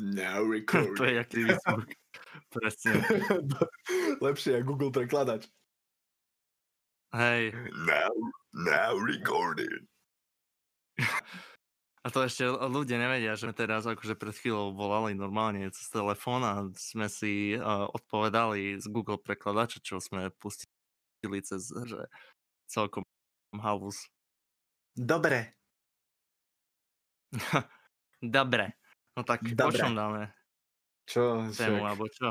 Now to recording. je jak zvuk. Presne. Lepšie je Google prekladač. Hej. Now, now recording. A to ešte ľudia nevedia, že sme teraz akože pred chvíľou volali normálne cez telefón a sme si uh, odpovedali z Google prekladača, čo sme pustili cez že celkom halus. Dobre. Dobre. No tak o Dobre. čom dáme Čo? tému, alebo čo?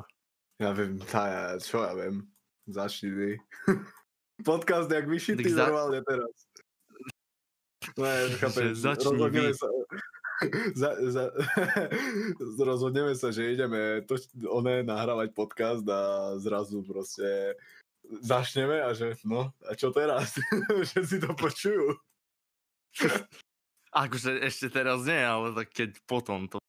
Ja viem, tá, čo ja viem. Začni ty. Podcast jak vyšitý za- normálne teraz. Ne, chápem, Že začni sa, za, za, rozhodneme sa, že ideme to, oné nahrávať podcast a zrazu proste začneme a že no, a čo teraz? že si to počujú. Akože ešte teraz nie, ale tak keď potom to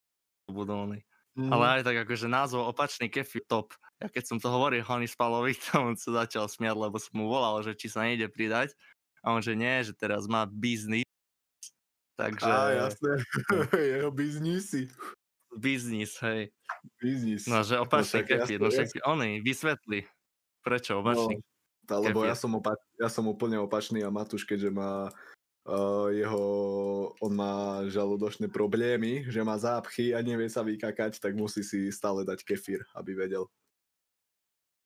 budú oni. Mm. Ale aj tak akože názov opačný kefir top. Ja keď som to hovoril Hony Spalovi, to on sa začal smiať, lebo som mu volal, že či sa nejde pridať. A on že nie, že teraz má biznis. Takže Á, jasné. Jeho biznisy. biznis, hej. Biznis. No, že opačný však kefir. No však oni, vysvetli. Prečo opačný? Tá, lebo ja kefir. som, opa- ja som úplne opačný a Matúš, keďže má uh, jeho, on má žalúdočné problémy, že má zápchy a nevie sa vykakať, tak musí si stále dať kefír, aby vedel.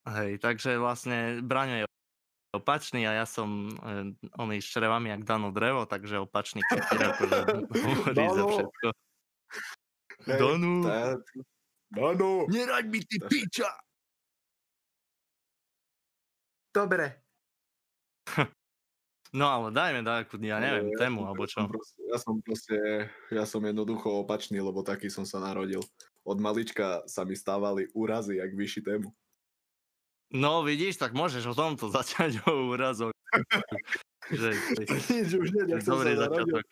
Hej, takže vlastne Braňo je opačný a ja som eh, oný s črevami jak Dano drevo, takže opačný kefir akože hovorí za všetko. Hej, Danu, tá- Dano! neraď mi ty piča! Dobre. No ale dajme takú, ja neviem, Ale tému som- alebo ja čo. proste- Ja som proste, ja som jednoducho opačný, lebo taký som sa narodil. Od malička sa mi stávali úrazy, jak vyšitému. No vidíš, tak môžeš o tomto začať o úrazoch. že, Nič, už hneď, jak som sa narodil, začiatok.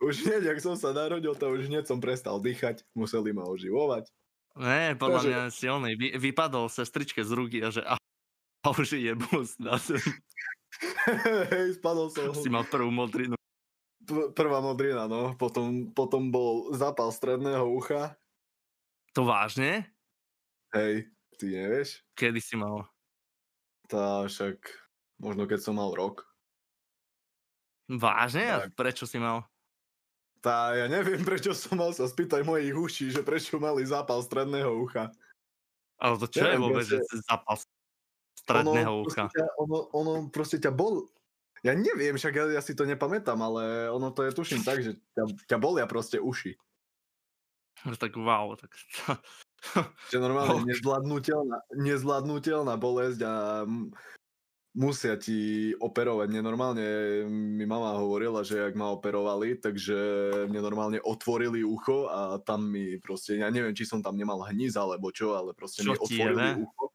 už hneď, jak som sa narodil, to už hneď som prestal dýchať, museli ma oživovať. Nie, podľa Takže- mňa si oný, vy, vypadol sestričke z ruky a že a, a už je bus na zem. Hej, spadol som. Si mal prvú modrinu. P- prvá modrina, no. Potom, potom bol zápal stredného ucha. To vážne? Hej, ty nevieš? Kedy si mal? Tá však možno keď som mal rok. Vážne? A Tak. prečo si mal? Tá ja neviem, prečo som mal sa spýtať mojich uší, že prečo mali zápal stredného ucha. Ale to čo je Neviem, vôbec, že proste- si zapal stredného ono, ucha? Proste ťa, ono, ono proste ťa bol... Ja neviem, však ja, ja si to nepamätám, ale ono to je tuším tak, že ťa, ťa bolia proste uši. Že Tak wow, tak Že normálne Ok. nezvládnutelná, nezvládnutelná bolesť a musia ti operovať. Mne normálne mi mama hovorila, že ak ma operovali, takže mne normálne otvorili ucho a tam mi proste, ja neviem, či som tam nemal hníz alebo čo, ale proste mi Čo ti otvorili jebe? ucho.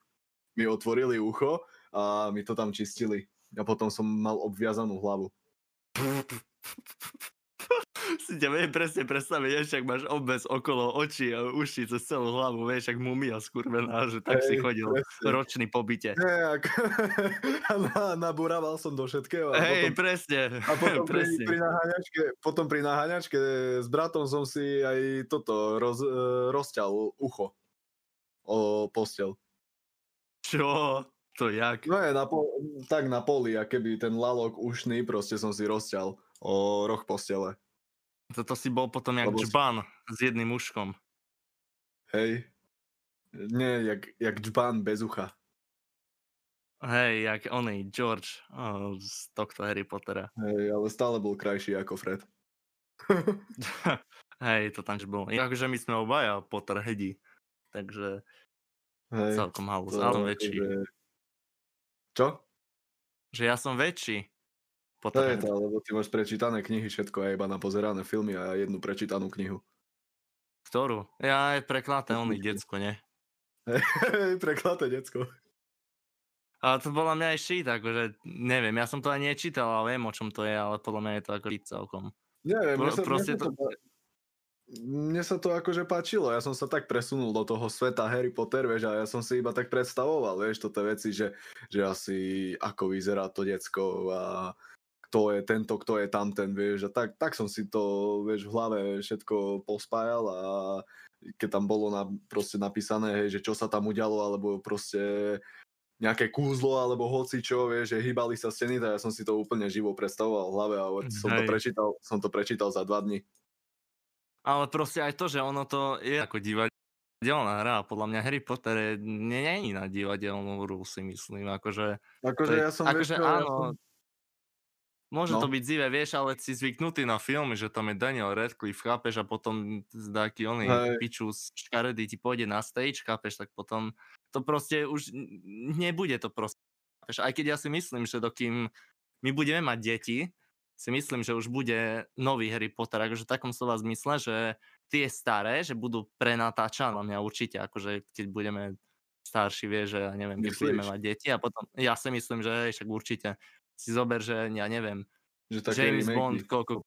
Mi otvorili ucho a mi to tam čistili. A potom som mal obviazanú hlavu. si ťa viem presne predstaviť, vieš, ak máš obves okolo očí a uší cez celú hlavu, vieš, ak mumia skurvená, že tak si Hej, chodil presne. ročný po byte. Nejak. a na, nabúraval som do všetkého. A Hej, potom presne, A potom pri, presne. pri, naháňačke, potom pri naháňačke s bratom som si aj toto roz, e, rozťal ucho o postel. Čo? To jak? No je na po, tak na poli, a keby ten lalok ušný, proste som si rozťal o roh postele. Toto si bol potom jak Lebo džban s jedným uškom. Hej. Nie, jak, jak džbán bez ucha. Hej, jak oný George oh, z tohto Harry Pottera. Hej, ale stále bol krajší ako Fred. Hej, to tam bol. Akože my sme obaja Potterheadi, takže Hej, celkom halus. to Ale väčší. akože- Čo? Že ja som väčší. To je to, lebo ty máš prečítané knihy, všetko a iba na pozerané filmy a jednu prečítanú knihu. Ktorú? Ja aj preklaté oný decko, nie? Hej, preklaté decko. Ale to bola mňa aj šít, akože neviem, ja som to aj nečítal, ale viem o čom to je, ale podľa mňa je to ako šít celkom. Neviem, mne Pro- sa, proste mne, sa to... mne sa to akože páčilo, ja som sa tak presunul do toho sveta Harry Potter, vieš, a ja som si iba tak predstavoval, vieš, toto veci, že, že asi ako vyzerá to decko a kto je tento, kto je tamten, vieš. A tak, tak som si to, vieš, v hlave všetko pospájal a keď tam bolo na, proste napísané, hej, že čo sa tam udialo, alebo proste nejaké kúzlo alebo hoci čo, vieš, že hýbali sa steny, tak ja som si to úplne živo predstavoval v hlave a som to, prečítal, som to prečítal za dva dny. Ale proste aj to, že ono to je ako divadelná hra a podľa mňa Harry Potter je, nie, nie je na divadelnú hru, si myslím. Akože, akože ja som, akože vieš, áno, ja som... Môže no. to byť zivé, vieš, ale si zvyknutý na filmy, že tam je Daniel Radcliffe, chápeš, a potom taký oný piču z škaredy ti pôjde na stage, chápeš, tak potom to proste už nebude to proste. Aj keď ja si myslím, že dokým my budeme mať deti, si myslím, že už bude nový Harry Potter, akože v takom slova zmysle, že tie staré, že budú prenatáčané mňa určite, akože keď budeme starší, vie, že ja neviem, keď budeme mať deti a potom, ja si myslím, že však určite si zober, že ja neviem, že James Bond, koľko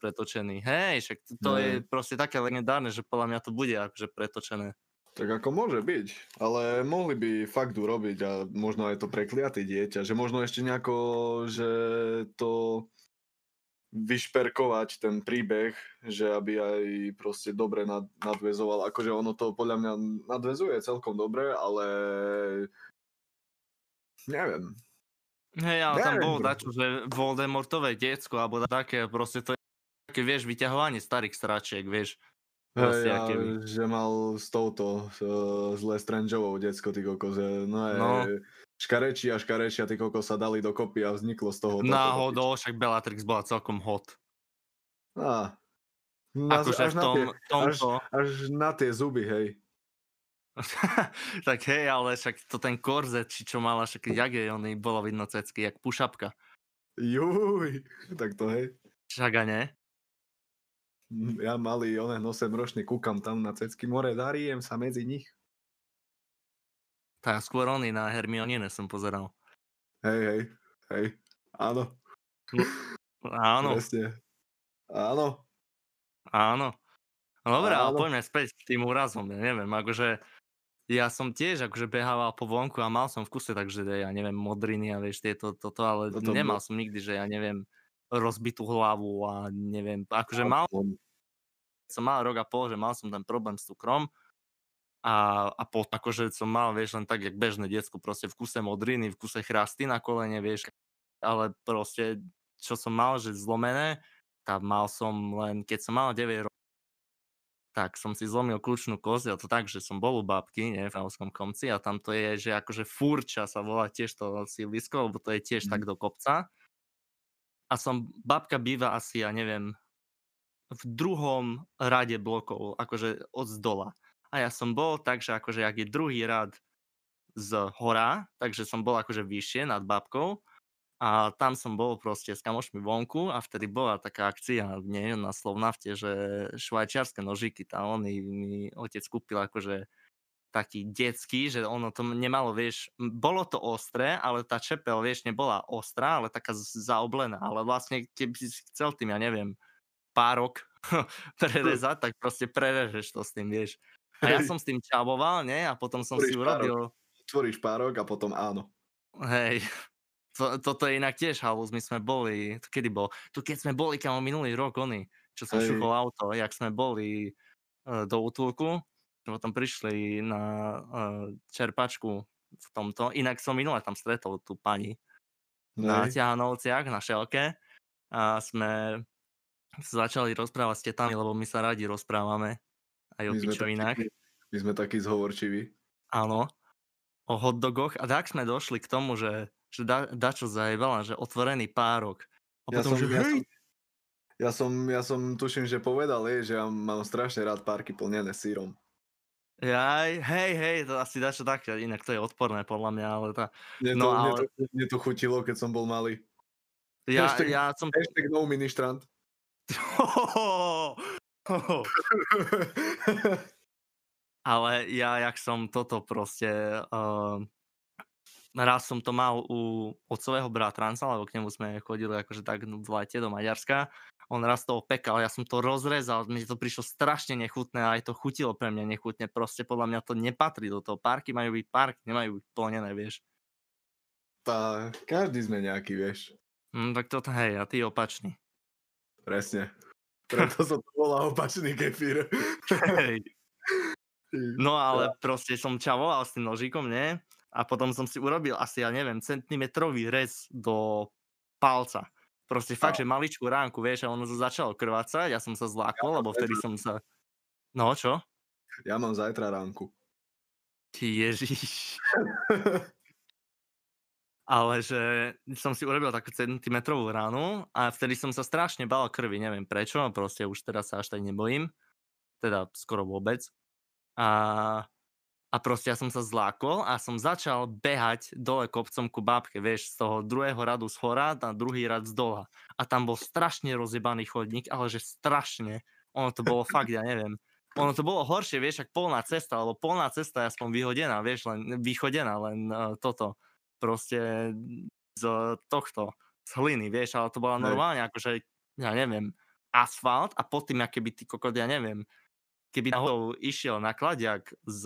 pretočený. Hej, však to ne. je proste také legendárne, že podľa mňa to bude akože pretočené. Tak ako môže byť, ale mohli by fakt urobiť a možno aj to prekliaté dieťa, že možno ešte nejako, že to vyšperkovať ten príbeh, že aby aj proste dobre nad, nadvezoval. Akože ono to podľa mňa nadvezuje celkom dobre, ale neviem. Hej, ale neviem. tam bolo dačo, že Voldemortové diecko, alebo také, proste to je také, vieš, vyťahovanie starých stračiek, vieš. Hej, ja, že mal s touto, uh, s Lestrangeovou decko, ty kokos, no je, no. Škareči a škareči a ty kokos sa dali dokopy a vzniklo z toho. Náhodou, však Bellatrix bola celkom hot. Á. Na, akože až v tom, tie, tomto... Až, až na tie zuby, hej. tak hej, ale však to ten korzet, či čo mala, však jak je, on bolo vidno cecky, jak pušapka. Juj, tak to hej. Však a ne? Ja malý, onen 8 ročný, kúkam tam na cecky more, dariem sa medzi nich. Tak skôr oni na Hermionine som pozeral. Hej, hej, hej, áno. No, áno. Presne. Áno. Áno. No dobré, ale poďme späť k tým úrazom, ja neviem, akože ja som tiež akože behával po vonku a mal som v kuse, takže ja neviem, modriny a vieš tieto, toto, ale toto nemal som nikdy, že ja neviem, rozbitú hlavu a neviem, akože mal som mal rok a pol, že mal som ten problém s cukrom a, a po, akože som mal, vieš, len tak, jak bežné diecko, proste v kuse modriny, v kuse chrasty na kolene, vieš, ale proste, čo som mal, že zlomené, tak mal som len, keď som mal 9 rokov, tak som si zlomil kľúčnú kosť a to tak, že som bol u babky, nie, v Franskom komci a tam to je, že akože furča sa volá tiež to sídlisko, lebo to je tiež mm. tak do kopca a som, babka býva asi, ja neviem, v druhom rade blokov, akože od zdola. A ja som bol tak, že akože ak je druhý rad z hora, takže som bol akože vyššie nad babkou a tam som bol proste s kamošmi vonku a vtedy bola taká akcia nie, na Slovnafte, že švajčiarske nožiky, tam on mi otec kúpil akože taký detský, že ono to nemalo, vieš, bolo to ostré, ale tá čepel, vieš, nebola ostrá, ale taká zaoblená, ale vlastne keby si chcel tým, ja neviem, párok prerezať, tak proste prerežeš to s tým, vieš. A ja som s tým čaboval, nie? A potom som Tvoríš si urobil... Tvoríš párok a potom áno. Hej, to, toto je inak tiež halus, my sme boli, to kedy bol? Tu keď sme boli, kamo minulý rok, oni, čo som šuchol auto, jak sme boli uh, do útulku, potom prišli na uh, čerpačku v tomto. Inak som minule tam stretol tú pani Nej. na ťahanovciach, na šelke a sme sa začali rozprávať s tetami, lebo my sa radi rozprávame aj o pičovinách. My sme takí zhovorčiví. Áno, o hotdogoch. A tak sme došli k tomu, že, že da, dačo zajebala, že otvorený párok. A ja potom, som, že ja, som, ja som, ja som tuším, že povedal, že ja mám strašne rád párky plnené sírom. Jaj, hej, hej, to asi dačo tak, inak to je odporné podľa mňa, ale tá... Mne to, no, ale... mne to, mne to chutilo, keď som bol malý. Ja, hashtag, ja som... Hashtag no ministrant. ale ja, jak som toto proste... Uh, raz som to mal u otcového bratranca, lebo k nemu sme chodili akože tak v lete do Maďarska on raz to opekal, ja som to rozrezal, mi to prišlo strašne nechutné a aj to chutilo pre mňa nechutne, proste podľa mňa to nepatrí do toho. Parky majú byť parky, nemajú byť plnené, vieš. Tá, každý sme nejaký, vieš. Hm, tak toto, hej, a ty opačný. Presne. Preto som to volá opačný kefír. Hej. No ale proste som čavoval s tým nožíkom, nie? A potom som si urobil asi, ja neviem, centimetrový rez do palca. Proste fakt, že maličkú ránku, vieš, a ono začalo krvácať, ja som sa zlákol, ja lebo vtedy som sa... No, čo? Ja mám zajtra ránku. Ježiš. ale že som si urobil takú centimetrovú ránu a vtedy som sa strašne bal krvi, neviem prečo, proste už teraz sa až tak nebojím, teda skoro vôbec. A, a proste ja som sa zlákol a som začal behať dole kopcom ku bábke, vieš, z toho druhého radu z hora na druhý rad z dola. A tam bol strašne rozjebaný chodník, ale že strašne. Ono to bolo fakt, ja neviem. Ono to bolo horšie, vieš, ak polná cesta, alebo polná cesta je aspoň vyhodená, vieš, len vychodená, len uh, toto proste z tohto, z hliny, vieš, ale to bola normálne akože, ja neviem, asfalt a pod tým, keby ty kokot, ja neviem, keby náhodou išiel nakladiak z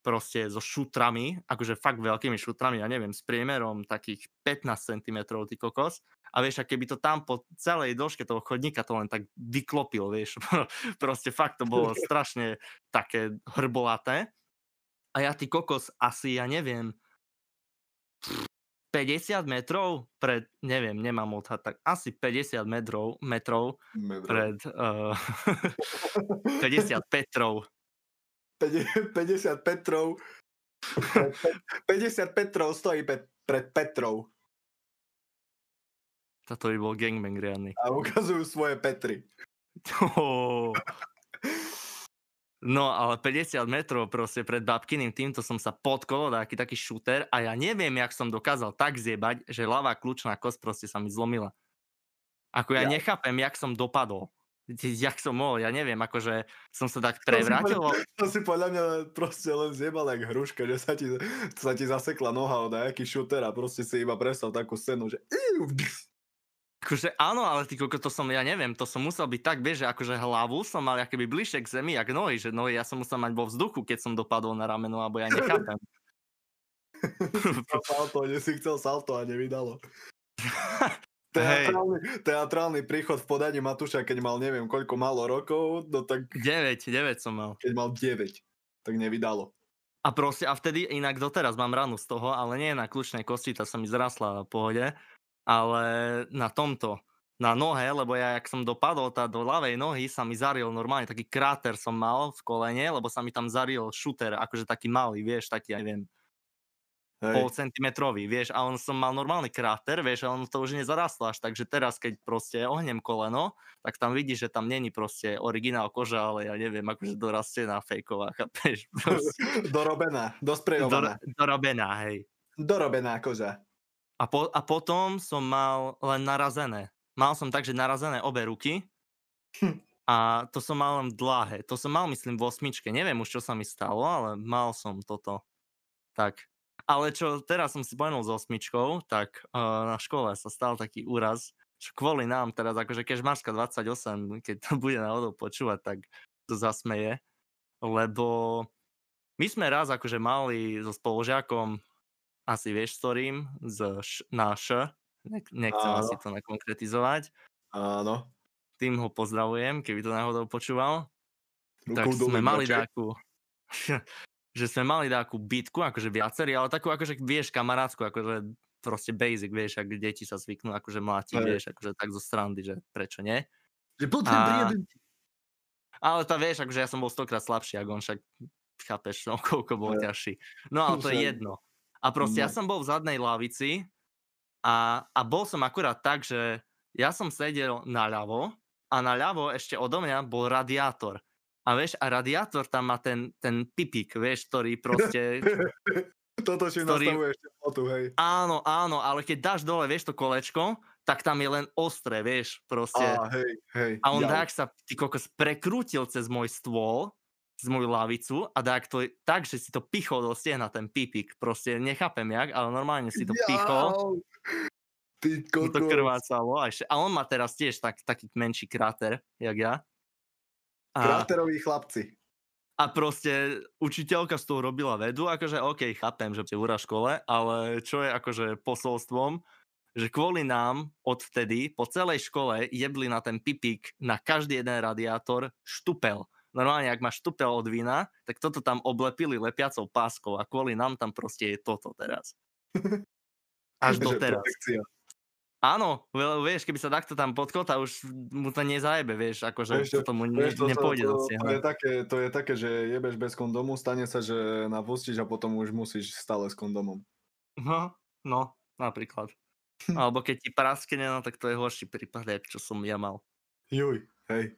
proste so šutrami, akože fakt veľkými šutrami, ja neviem, s priemerom takých 15 cm, ty kokos. A vieš, a keby to tam po celej dĺžke toho chodníka to len tak vyklopil, vieš. proste fakt to bolo strašne také hrbolaté. A ja ty kokos asi, ja neviem, 50 metrov pred, neviem, nemám odhad, tak asi 50 metrov, metrov Medro. pred uh, 50 Petrov. 50 Petrov 50 Petrov stojí pe- pred Petrov. Toto by bol gangbang riadny. A ukazujú svoje Petry. Oh. No ale 50 metrov proste pred babkyným týmto som sa podkolo, taký taký šúter a ja neviem, jak som dokázal tak zjebať, že ľavá kľúčná kosť proste sa mi zlomila. Ako ja, ja. nechápem, jak som dopadol. Jak som mohol, ja neviem, akože som sa tak prevrátil. To si, to si podľa mňa proste len zjebal jak hruška, že sa ti, sa ti zasekla noha od nejaký šúter a proste si iba prestal takú scénu, že Akože áno, ale ty koľko to som, ja neviem, to som musel byť tak, vieš, že akože hlavu som mal akoby bližšie k zemi, jak nohy, že nohy ja som musel mať vo vzduchu, keď som dopadol na rameno, alebo ja nechápem. salto, nie si chcel salto a nevydalo. Teatrálny, teatrálny príchod v podaní Matúša, keď mal neviem koľko malo rokov, no tak... 9, 9 som mal. Keď mal 9, tak nevydalo. A proste, a vtedy inak doteraz mám ranu z toho, ale nie na kľúčnej kosti, tá sa mi zrasla v pohode, ale na tomto, na nohe, lebo ja, jak som dopadol tá do ľavej nohy, sa mi zaril normálne, taký kráter som mal v kolene, lebo sa mi tam zaril šúter, akože taký malý, vieš, taký, ja neviem, Hej. pol centimetrový, vieš, a on som mal normálny kráter, vieš, a on to už nezarastlo až, takže teraz, keď proste ohnem koleno, tak tam vidíš, že tam není proste originál koža, ale ja neviem, akože dorastená fejková, chápeš? dorobená, dosprejovaná. Do, dorobená, hej. Dorobená koža. A, po, a potom som mal len narazené. Mal som takže narazené obe ruky hm. a to som mal len dláhe. To som mal, myslím, v osmičke. Neviem už, čo sa mi stalo, ale mal som toto. Tak. Ale čo teraz som si spomenul s osmičkou, tak uh, na škole sa stal taký úraz, čo kvôli nám teraz, akože keď Marska 28, keď to bude náhodou počúvať, tak to zasmeje, lebo my sme raz akože mali so spolužiakom asi vieš, s ktorým, z š, na š, nechcem Áno. asi to nakonkretizovať. Áno. Tým ho pozdravujem, keby to náhodou počúval. Rukou tak sme mali takú, že sme mali takú bitku, akože viacerí, ale takú akože vieš kamarátsku, akože proste basic, vieš, ak deti sa zvyknú akože mlátiť, vieš, akože tak zo strandy, že prečo nie. Že a... Ale to vieš, akože ja som bol stokrát slabší, ako on však chápeš, no, koľko bol ťažší. No ale to je jedno. A proste no. ja som bol v zadnej lavici a, a bol som akurát tak, že ja som sedel naľavo a naľavo ešte odo mňa bol radiátor. A vieš, a radiátor tam má ten, ten pipik, vieš, ktorý proste... Toto si ktorý... nastavuje ešte tu, hej. Áno, áno, ale keď dáš dole, vieš, to kolečko, tak tam je len ostré, vieš, proste. Á, hej, hej. A on tak sa, ty kokos, prekrútil cez môj stôl z moju lavicu a dák to tak, že si to pichol do stehna, ten pipik. Proste nechápem jak, ale normálne si to pichol. Ty to krvácalo. A, ešte, a on má teraz tiež tak, taký menší kráter, jak ja. A, Kráteroví chlapci. A proste učiteľka z toho robila vedu, akože OK, chápem, že je úra škole, ale čo je akože posolstvom, že kvôli nám odvtedy po celej škole jebli na ten pipík na každý jeden radiátor štupel. Normálne, ak máš štupel od vína, tak toto tam oblepili lepiacou páskou a kvôli nám tam proste je toto teraz. Až do teraz. Áno, vieš, keby sa takto tam podkota, už mu to nezajebe, vieš, akože vieš, to mu ne, vieš, to, nepôjde to, to, to, je také, to je také, že jebeš bez kondomu, stane sa, že napustíš a potom už musíš stále s kondomom. No, no, napríklad. Alebo keď ti praskne, no tak to je horší prípad, čo som ja mal. Juj, hej.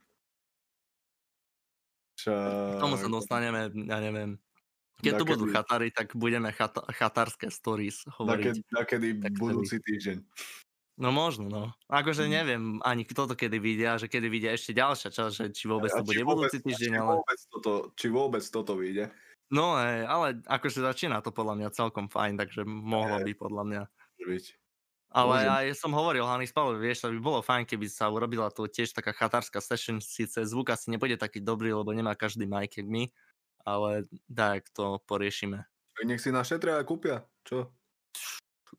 Čak... K tomu sa dostaneme, ja neviem. Keď tu budú chatári, tak budeme chata- chatárske stories hovoriť. Nakedy, nakedy budúci týždeň. No možno, no. Akože mm. neviem ani kto to kedy vidia, že kedy vidia ešte ďalšia časť, že či vôbec to bude budúci týždeň, či ale... Vôbec toto, či vôbec toto vyjde. No hej, ale akože začína to podľa mňa celkom fajn, takže mohlo by podľa mňa. Byť. Ale Môžem. aj som hovoril Hany Spalovi, vieš, by bolo fajn, keby sa urobila tu tiež taká chatárska session, síce zvuk asi nebude taký dobrý, lebo nemá každý mic, jak my, ale tak to poriešime. Nech si našetria a kúpia, čo?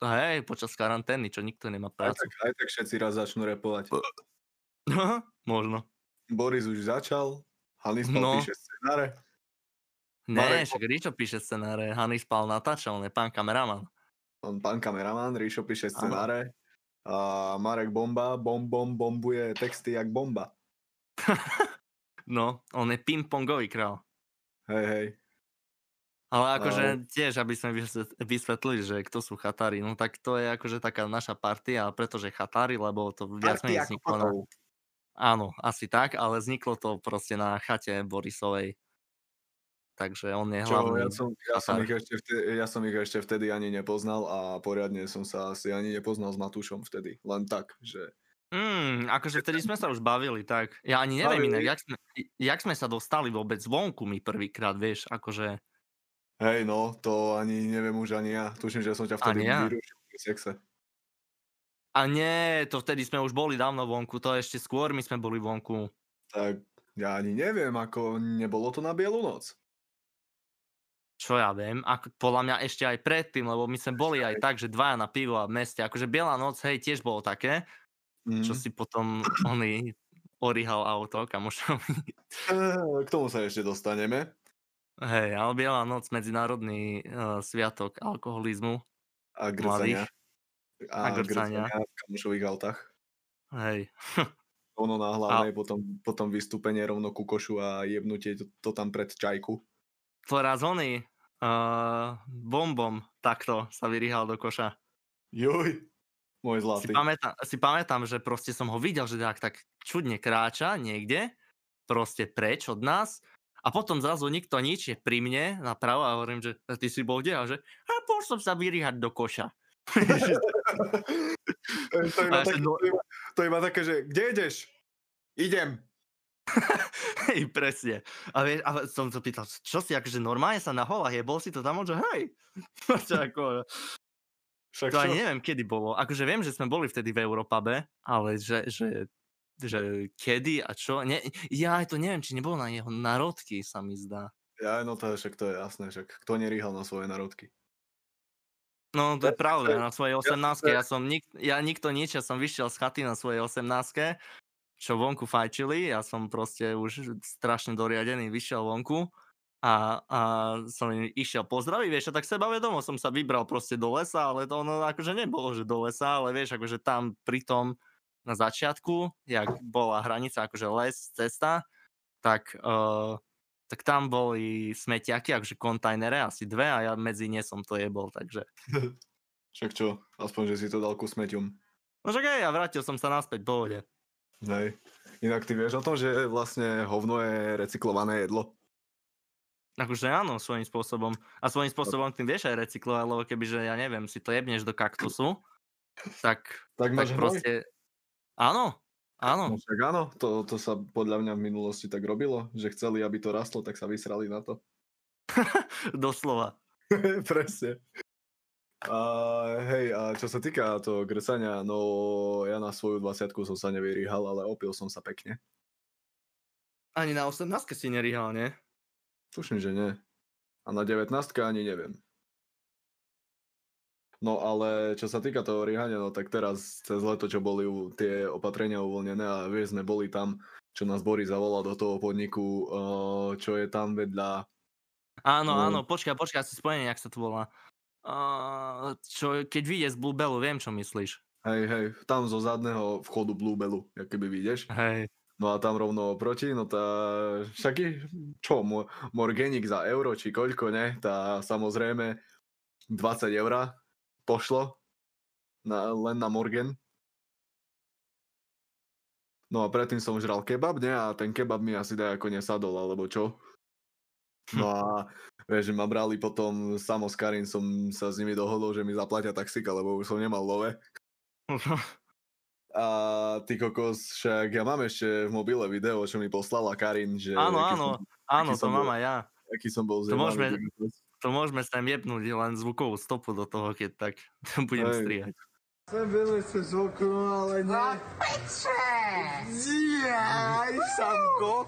Hej, počas karantény, čo nikto nemá prácu. Aj tak, aj tak všetci raz začnú repovať. Možno. Boris už začal, Hanispal no. píše scenáre. Ne, však Ríčo píše scenáre, Hanispal natáčal, on je pán kameraman. On pán kameraman, Ríšo píše scenáre. A Marek Bomba, bom, bom, bombuje texty jak bomba. no, on je ping-pongový král. Hej, hej. Ale akože uh, tiež, aby sme vysvetlili, že kto sú chatári, no tak to je akože taká naša partia, pretože chatári, lebo to viac menej vzniklo na... Áno, asi tak, ale vzniklo to proste na chate Borisovej. Takže on je Čo, hlavný ja som, ja, som ich ešte vtedy, ja som ich ešte vtedy ani nepoznal a poriadne som sa asi ani nepoznal s Matúšom vtedy. Len tak, že... Mm, akože vtedy sme sa už bavili, tak. Ja ani neviem inak, jak sme, jak sme sa dostali vôbec zvonku my prvýkrát, vieš, akože... Hej, no, to ani neviem už ani ja. Tuším, že som ťa vtedy ja. vyrušil pri sexe. A nie, to vtedy sme už boli dávno vonku, to ešte skôr my sme boli vonku. Tak ja ani neviem, ako nebolo to na bielu noc. Čo ja viem, ako, podľa mňa ešte aj predtým, lebo my sme boli aj tak, že dvaja na pivo a v meste, akože Biela noc, hej, tiež bolo také, mm. čo si potom oni orihal auto, kamošovi. K tomu sa ešte dostaneme. Hej, ale Biela noc, medzinárodný uh, sviatok alkoholizmu. A grcania. A, a grcania. v kamošových autách. Hej. ono na hlavnej, a... potom, potom vystúpenie rovno ku košu a jebnutie to, to tam pred čajku. To raz oný uh, bombom takto sa vyrýhal do koša. Juj, môj zlatý. Si pamätám, si pamätám, že proste som ho videl, že tak, tak čudne kráča niekde, proste preč od nás a potom zrazu nikto nič je pri mne napravo a hovorím, že ty si bol kde? A že a bol som sa vyrýhať do koša. to, iba také, no... to, to iba také, že kde ideš? Idem. hej, presne. A, vieš, a som sa pýtal, čo si, akože normálne sa na holách je, bol si to tam, že hej. ako, Však to čo? ani neviem, kedy bolo. Akože viem, že sme boli vtedy v Europabe, ale že, že že kedy a čo. Ne, ja aj to neviem, či nebolo na jeho narodky, sa mi zdá. Ja, no to je, však to je jasné, však kto nerýhal na svoje narodky. No to je pravda, na svojej 18 ja som nik, ja nikto nič, ja som vyšiel z chaty na svojej 18 čo vonku fajčili, ja som proste už strašne doriadený vyšiel vonku a, a som im išiel pozdraviť, vieš, a tak sebavedomo som sa vybral proste do lesa, ale to ono akože nebolo, že do lesa, ale vieš, akože tam pri tom na začiatku, jak bola hranica, akože les, cesta, tak, uh, tak tam boli smetiaky, akože kontajnere, asi dve a ja medzi ne som to jebol, takže... Však čo, aspoň, že si to dal ku smeťom. No však aj ja vrátil som sa naspäť, pohode. Hej. Inak ty vieš o tom, že vlastne hovno je recyklované jedlo? Akože áno, svojím spôsobom. A svojím spôsobom tým vieš aj recyklovať, lebo kebyže, ja neviem, si to jebneš do kaktusu, tak, tak, tak proste... Áno, áno. No však áno, to, to sa podľa mňa v minulosti tak robilo, že chceli, aby to rastlo, tak sa vysrali na to. Doslova. Presne. A hej, a čo sa týka toho grsania, no ja na svoju 20 som sa nevyrýhal, ale opil som sa pekne. Ani na 18 si nerýhal, nie? Tuším, že nie. A na 19 ani neviem. No ale čo sa týka toho rihania, no tak teraz cez leto, čo boli tie opatrenia uvoľnené a vieš, sme boli tam, čo nás Boris zavolal do toho podniku, uh, čo je tam vedľa, Áno, No. áno, počkaj, počkaj, asi spomeniem, jak sa to volá. Uh, čo, keď vyjde z Blue Bellu, viem, čo myslíš. hej, hej, tam zo zadného vchodu Bluebellu, keby vidieš. Hej. No a tam rovno oproti, no tá, však je, čo, mo- Morgenik za euro, či koľko, ne, tá samozrejme 20 eur pošlo na, len na Morgan. No a predtým som žral kebab, ne, a ten kebab mi asi daj ako nesadol, alebo čo. No a vieš, ma brali potom, samo s Karin som sa s nimi dohodol, že mi zaplatia taxika, lebo už som nemal love. A ty kokos, však ja mám ešte v mobile video, čo mi poslala Karin, že áno, áno, som, áno, to mám aj ja. aký som bol To zjemaný, môžeme-. To môžeme sem jebnúť len zvukovú stopu do toho, keď tak budem Hej. strihať. Jsem vylez z okno, ale ne. Jaj, Samko.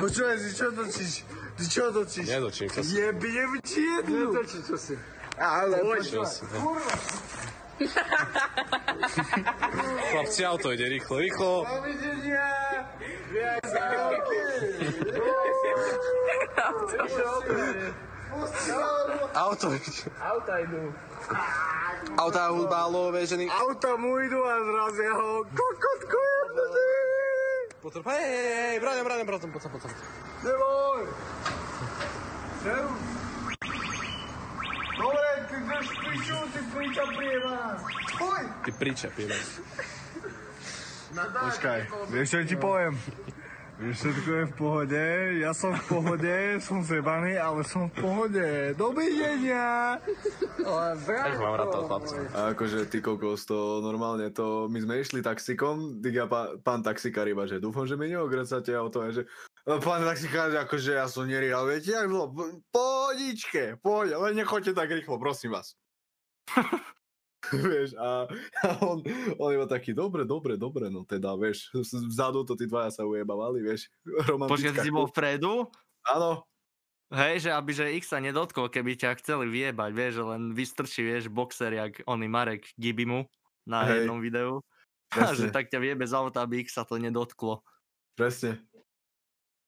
Počúvaj, ty čo točíš? Ty čo točíš? Nedočím sa si. Jebiem ti jednu. Netočí, čo si. Ale počúvaj. Chlapci, auto ide rýchlo, rýchlo. Dovidenia. Viac sa Auto ide. Auta idú. Auta udbálo, vežený. Auta mu idú a zrazia ho. Kokotko jebnutý. Potom, hej, hej, hej, bráňa, bráňa, bratom, poď sa, poď sa. Neboj. Seru. Dobre, ty drž piču, ty piča prijebaná. Tvoj. Ty príča, píle. Počkaj, vieš čo ti poviem? Všetko je v pohode, ja som v pohode, som zebaný, ale som v pohode. Dovidenia! Tak mám rád toho chlapca. A akože ty kokos, to normálne to, my sme išli taxikom, ja pán, pán taxikár iba, že dúfam, že mi neogracate auto, a že "No, pán taxikár, akože ja som nerial, viete, jak bolo, Po- pohodičke, poď, ale nechoďte tak rýchlo, prosím vás. vieš, a, a on, on iba taký, dobre, dobre, dobre, no teda, vieš, vzadu to tí dvaja sa ujebávali, vieš, Počkaj, si bol vpredu? Áno, Hej, že aby že ich sa nedotkol, keby ťa chceli vyjebať, vieš, že len vystrčí, vieš, boxer, jak oný Marek Gibimu na Hej. jednom videu. A že tak ťa vyjebe z auta, aby ich sa to nedotklo. presne.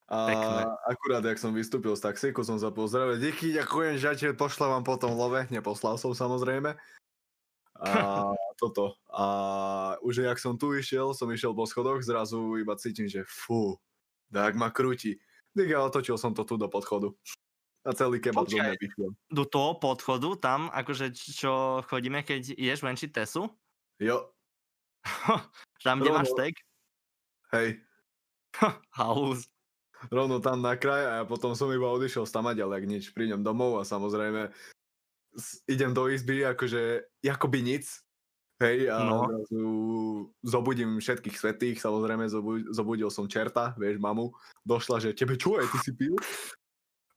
A Pekné. akurát, jak som vystúpil z taxíku, som sa pozdravil. Díky, ďakujem, že pošlem vám potom love. Neposlal som samozrejme. A toto. A už jak som tu išiel, som išiel po schodoch, zrazu iba cítim, že fú, tak ma krúti. Tak ja otočil som to tu do podchodu. A celý kebab do Počkaj. mňa vyšiel. Do toho podchodu, tam, akože čo chodíme, keď ješ venči tesu, Jo, tam, kde máš Rovno. steak, hej. halúz. rovno tam na kraj a potom som iba odišiel stamať, ale ak nič, prídem domov a samozrejme idem do izby, akože akoby nic, hej, a No. zrazu zobudím všetkých svetých, samozrejme zobu- zobudil som čerta, vieš, mamu, došla, že tebe čo, aj ty si pil?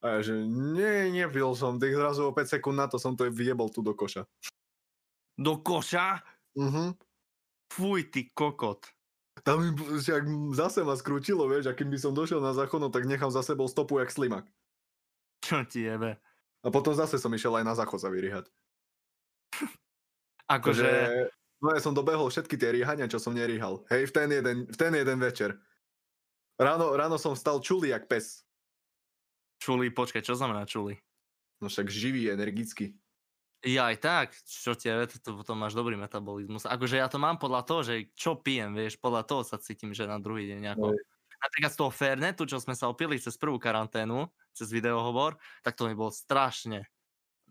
A ja, že nie, nepil som, tak zrazu o 5 sekúnd na to som to vyjebol tu do koša. Do koša? Mhm. Fuj, ty kokot. Tam mi však zase ma skrútilo, vieš, a kým by som došiel na záchod, no tak nechám za sebou stopu jak slimak. Čo ti jebe? A potom zase som išiel aj na záchod sa vyrýhať. Akože, Že, no ja som dobehol všetky tie rýhania, čo som nerýhal. Hej, v ten jeden, v ten jeden večer. Ráno, ráno som stal čulý jak pes. čuli, počkaj, čo znamená čuli? No však živý, energický. Ja aj tak, čo ti to potom máš dobrý metabolizmus. Akože ja to mám podľa toho, že čo pijem, vieš, podľa toho sa cítim, že na druhý deň nejako... Hej. Napríklad z toho Fernetu, čo sme sa opili cez prvú karanténu, cez videohovor, tak to mi bol strašne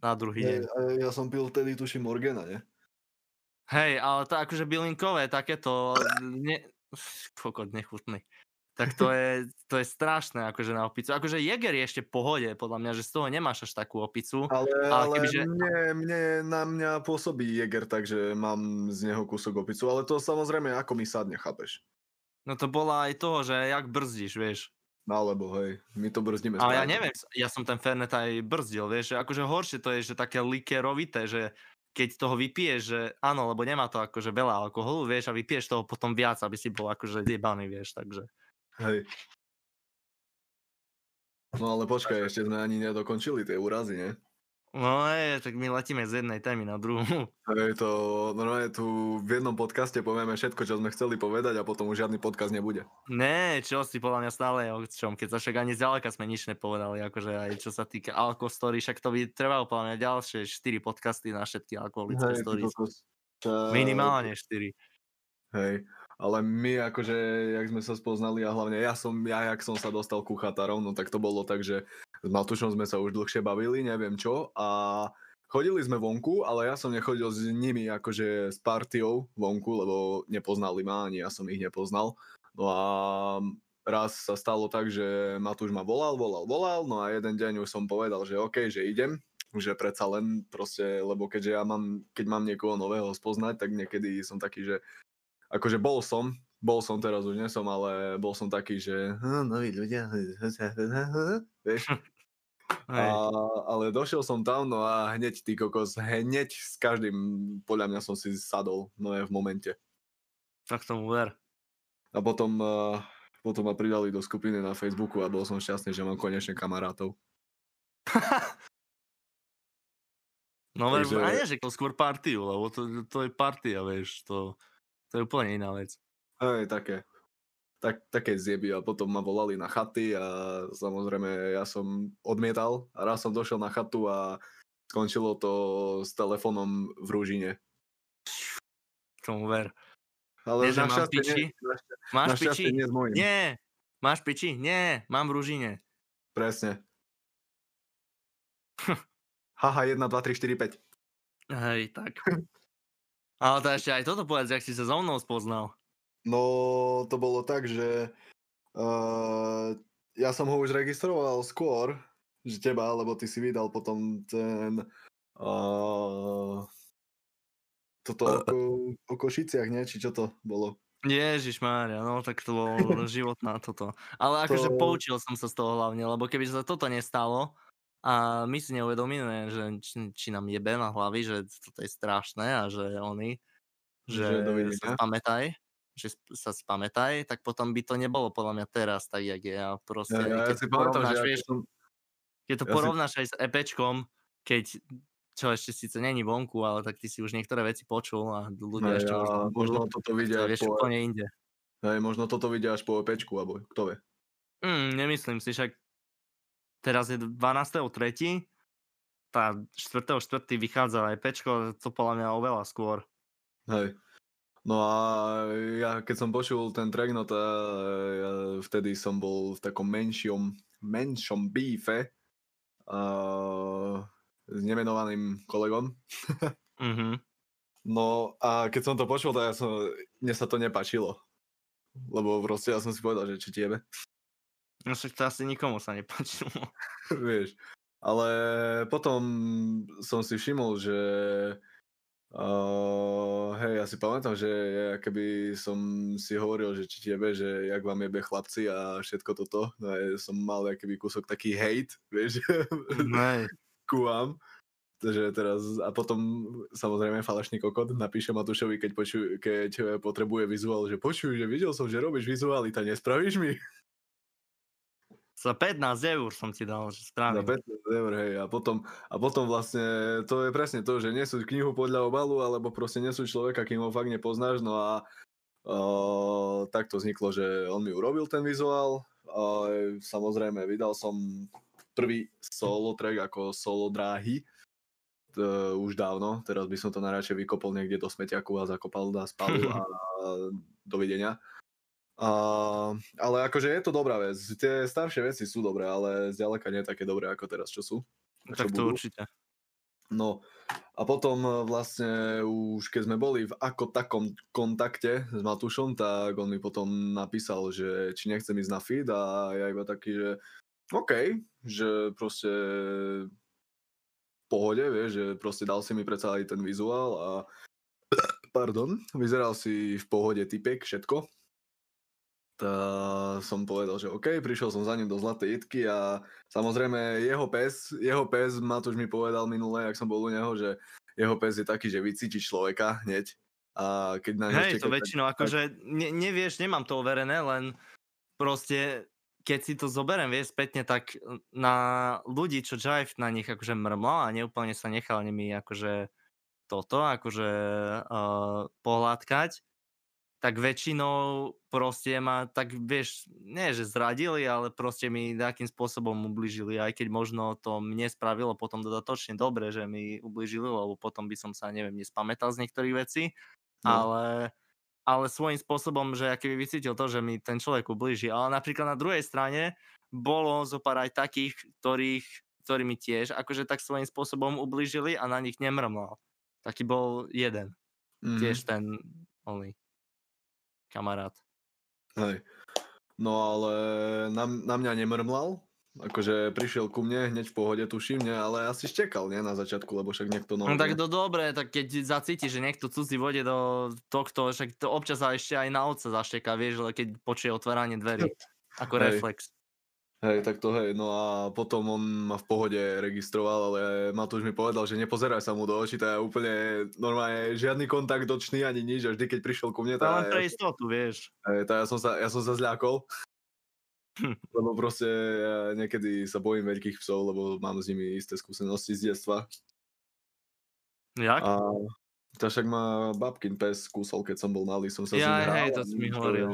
na druhý deň. Ja, ja som pil vtedy tuším Morgana, ne? Hej, ale to akože bylinkové, takéto, ne... kokot, nechutný. Tak to je, to je strašné, akože na opicu. Akože Jäger je ešte pohode, podľa mňa, že z toho nemáš až takú opicu. Ale, Ale ale kebyže- mne, mne, na mňa pôsobí Jäger, takže mám z neho kúsok opicu. Ale to samozrejme ako mi sadne, chápeš? No to bola aj toho, že jak brzdíš, vieš. No alebo hej, my to brzdíme. Ale ja neviem, ja som ten Fernet aj brzdil, vieš, že akože horšie to je, že také likerovité, že keď toho vypiješ, že áno, lebo nemá to akože veľa alkoholu, vieš, a vypiješ toho potom viac, aby si bol akože zjebaný, vieš, takže. Hej. No ale počkaj, ešte sme ani nedokončili tie úrazy, ne? No je, tak my letíme z jednej témy na druhú. Je to normálne tu v jednom podcaste povieme všetko, čo sme chceli povedať a potom už žiadny podcast nebude. Ne, čo si podľa mňa stále o čom, keď sa však ani zďaleka sme nič nepovedali, akože aj čo sa týka alko story, však to by trvalo podľa mňa ďalšie 4 podcasty na všetky alkoholické stories. kokos. Ča- Minimálne 4. Hej, ale my akože, jak sme sa spoznali a hlavne ja som, ja jak som sa dostal ku chatarov, no tak to bolo tak, že s Matušom sme sa už dlhšie bavili, neviem čo a chodili sme vonku, ale ja som nechodil s nimi akože s partiou vonku, lebo nepoznali ma, ani ja som ich nepoznal. No a raz sa stalo tak, že Matúš ma volal, volal, volal, no a jeden deň už som povedal, že OK, že idem, že predsa len proste, lebo keďže ja mám, keď mám niekoho nového spoznať, tak niekedy som taký, že akože bol som, bol som teraz už nesom, ale bol som taký, že "Hm, noví ľudia, vieš. A, Hej, ale došiel som tam, no a hneď ty kokos, hneď s každým, podľa mňa som si sadol, no je v momente. tak tomu ver. A potom, uh, potom ma pridali do skupiny na Facebooku a bol som šťastný, že mám konečne kamarátov. No Takže- a nie, že to skôr partiu, lebo to, to je partia, vieš, to, to je úplne iná vec. Hej, také. Tak, také zjeby a potom ma volali na chaty a samozrejme ja som odmietal a raz som došiel na chatu a skončilo to s telefónom v Rúžine. Tomu ver. Ale mám našťastie piči? nie, Máš našťastie piči? nie s mojím. Nie. Máš piči? Nie. Mám v Ružine. Presne. Haha, 1, 2, 3, 4, 5. Hej, tak. Ale to ešte aj toto povedz, jak si sa so mnou spoznal. No, to bolo tak, že uh, ja som ho už registroval skôr, že teba, lebo ty si vydal potom ten uh, toto o, o Košiciach, nie? Či čo to bolo? Ježiš Mária, no tak to bolo životná toto. Ale akože To- poučil som sa z toho hlavne, lebo keby sa toto nestalo a my si neuvedomíme, že či, či nám jebe na hlavy, že toto je strašné a že oni, že, Že sa dovidenia. Že sa spamätaj, tak potom by to nebolo podľa mňa teraz tak, jak je. A proste, Ja, ja keď si to porovnáš, ja vieš, som, keď to ja si- porovnáš aj s EPčkom, keď čo ešte síce není vonku, ale tak ty si už niektoré veci počul a ľudia hej, ešte a možno, možno toto vidia vieš po, úplne inde. hej, možno toto vidia až po EPčku, alebo kto vie. Mm, nemyslím si, však teraz je 12.3. Tá 4.4. vychádza aj pečko, to podľa mňa oveľa skôr. Hej. No a ja keď som počul ten track, no tá, ja vtedy som bol v takom menšom, menšom bífe uh, s nemenovaným kolegom. Mhm. No a keď som to počul, tak ja som, mne sa to nepačilo. Lebo proste ja som si povedal, že či tiebe, No však to asi nikomu sa nepáčilo. vieš. Ale potom som si všimol, že uh, hej, ja si pamätám, že ja keby som si hovoril, že či tiebe, že jak vám jebe chlapci a všetko toto, no ja som mal akýby kúsok taký hate, vieš, Nej. ku vám. Takže teraz, a potom samozrejme falašný kokot napíše Matúšovi, keď, poču, keď potrebuje vizuál, že počuj, že videl som, že robíš vizuály, tak nespravíš mi? Za 15 eur som ti dal, že Za správne. 15 eur, hej. A potom, a potom vlastne to je presne to, že nesú knihu podľa obalu, alebo proste nesú človeka, kým ho fakt nepoznáš. No a uh, tak to vzniklo, že on mi urobil ten vizuál. Uh, samozrejme, vydal som prvý solo track ako solo dráhy. Uh, už dávno, teraz by som to najradšej vykopol niekde do smeťaku a zakopal na spalu a dovidenia. Uh, ale akože je to dobrá vec. Tie staršie veci sú dobré, ale zďaleka nie také dobré ako teraz, čo sú. čo tak to budú. určite. No a potom e, vlastne už keď sme boli v ako takom kontakte s Matušom, tak on mi potom napísal, že či nechcem ísť na feed a ja iba taký, že OK, že proste v pohode, vieš, že proste dal si mi predsa aj ten vizuál a pardon, vyzeral si v pohode typek, všetko. Tak som povedal, že OK, prišiel som za ním do Zlatej Itky a samozrejme jeho pes, jeho pes, Matúš mi povedal minule, ak som bol u neho, že jeho pes je taký, že vycíti človeka hneď. A keď na Hej, to tak- väčšinou, akože ne, nevieš, nemám to overené, len proste keď si to zoberiem, vieš, spätne, tak na ľudí, čo Jive na nich akože mrmla a neúplne sa nechal nimi akože toto, akože uh, pohľadkať, tak väčšinou proste ma, tak vieš, nie že zradili, ale proste mi nejakým spôsobom ubližili, aj keď možno to mne spravilo potom dodatočne dobre, že mi ubližili, lebo potom by som sa, neviem, nespamätal z niektorých vecí, no. ale, ale svojím spôsobom, že aký by vycítil to, že mi ten človek ubliží. Ale napríklad na druhej strane bolo zo pár aj takých, ktorých, ktorí mi tiež akože tak svojím spôsobom ubližili a na nich nemrmlal. Taký bol jeden. Mm-hmm. Tiež ten oný kamarát. Hej. No ale na, na mňa nemrmlal, akože prišiel ku mne hneď v pohode, tuším, ne, ale asi štekal, nie, na začiatku, lebo však niekto nový. No tak to dobre, tak keď zacíti, že niekto cudzí vode do tohto, však to občas sa ešte aj na oca zašteká, vieš, ale keď počuje otváranie dverí, ako Hej. reflex. Hej, tak to hej, no a potom on ma v pohode registroval, ale Matúš mi povedal, že nepozeraj sa mu do očí, to je úplne normálne žiadny kontakt dočný ani nič, a vždy keď prišiel ku mne, tak... Ale pre istotu, vieš. Hej, tak ja som sa, ja som sa zľakol, lebo proste ja niekedy sa bojím veľkých psov, lebo mám s nimi isté skúsenosti z detstva. Jak? A to však ma babkin pes kúsol, keď som bol malý, som sa ja, hral. Hej, to si mi hovoril.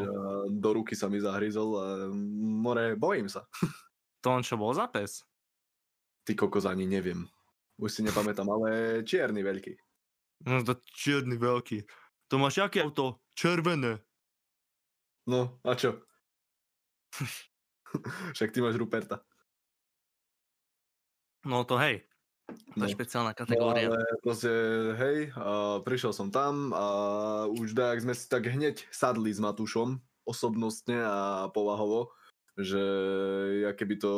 Do ruky sa mi zahryzol a more, bojím sa. To on čo bol za pes? Ty kokos ani neviem. Už si nepamätám, ale čierny veľký. No to čierny veľký. To máš aké auto? Červené. No, a čo? Však ty máš Ruperta. No to hej. To je no. špeciálna kategória. No, ale proste, hej, a prišiel som tam a už tak sme si tak hneď sadli s Matúšom osobnostne a povahovo, že ja keby to,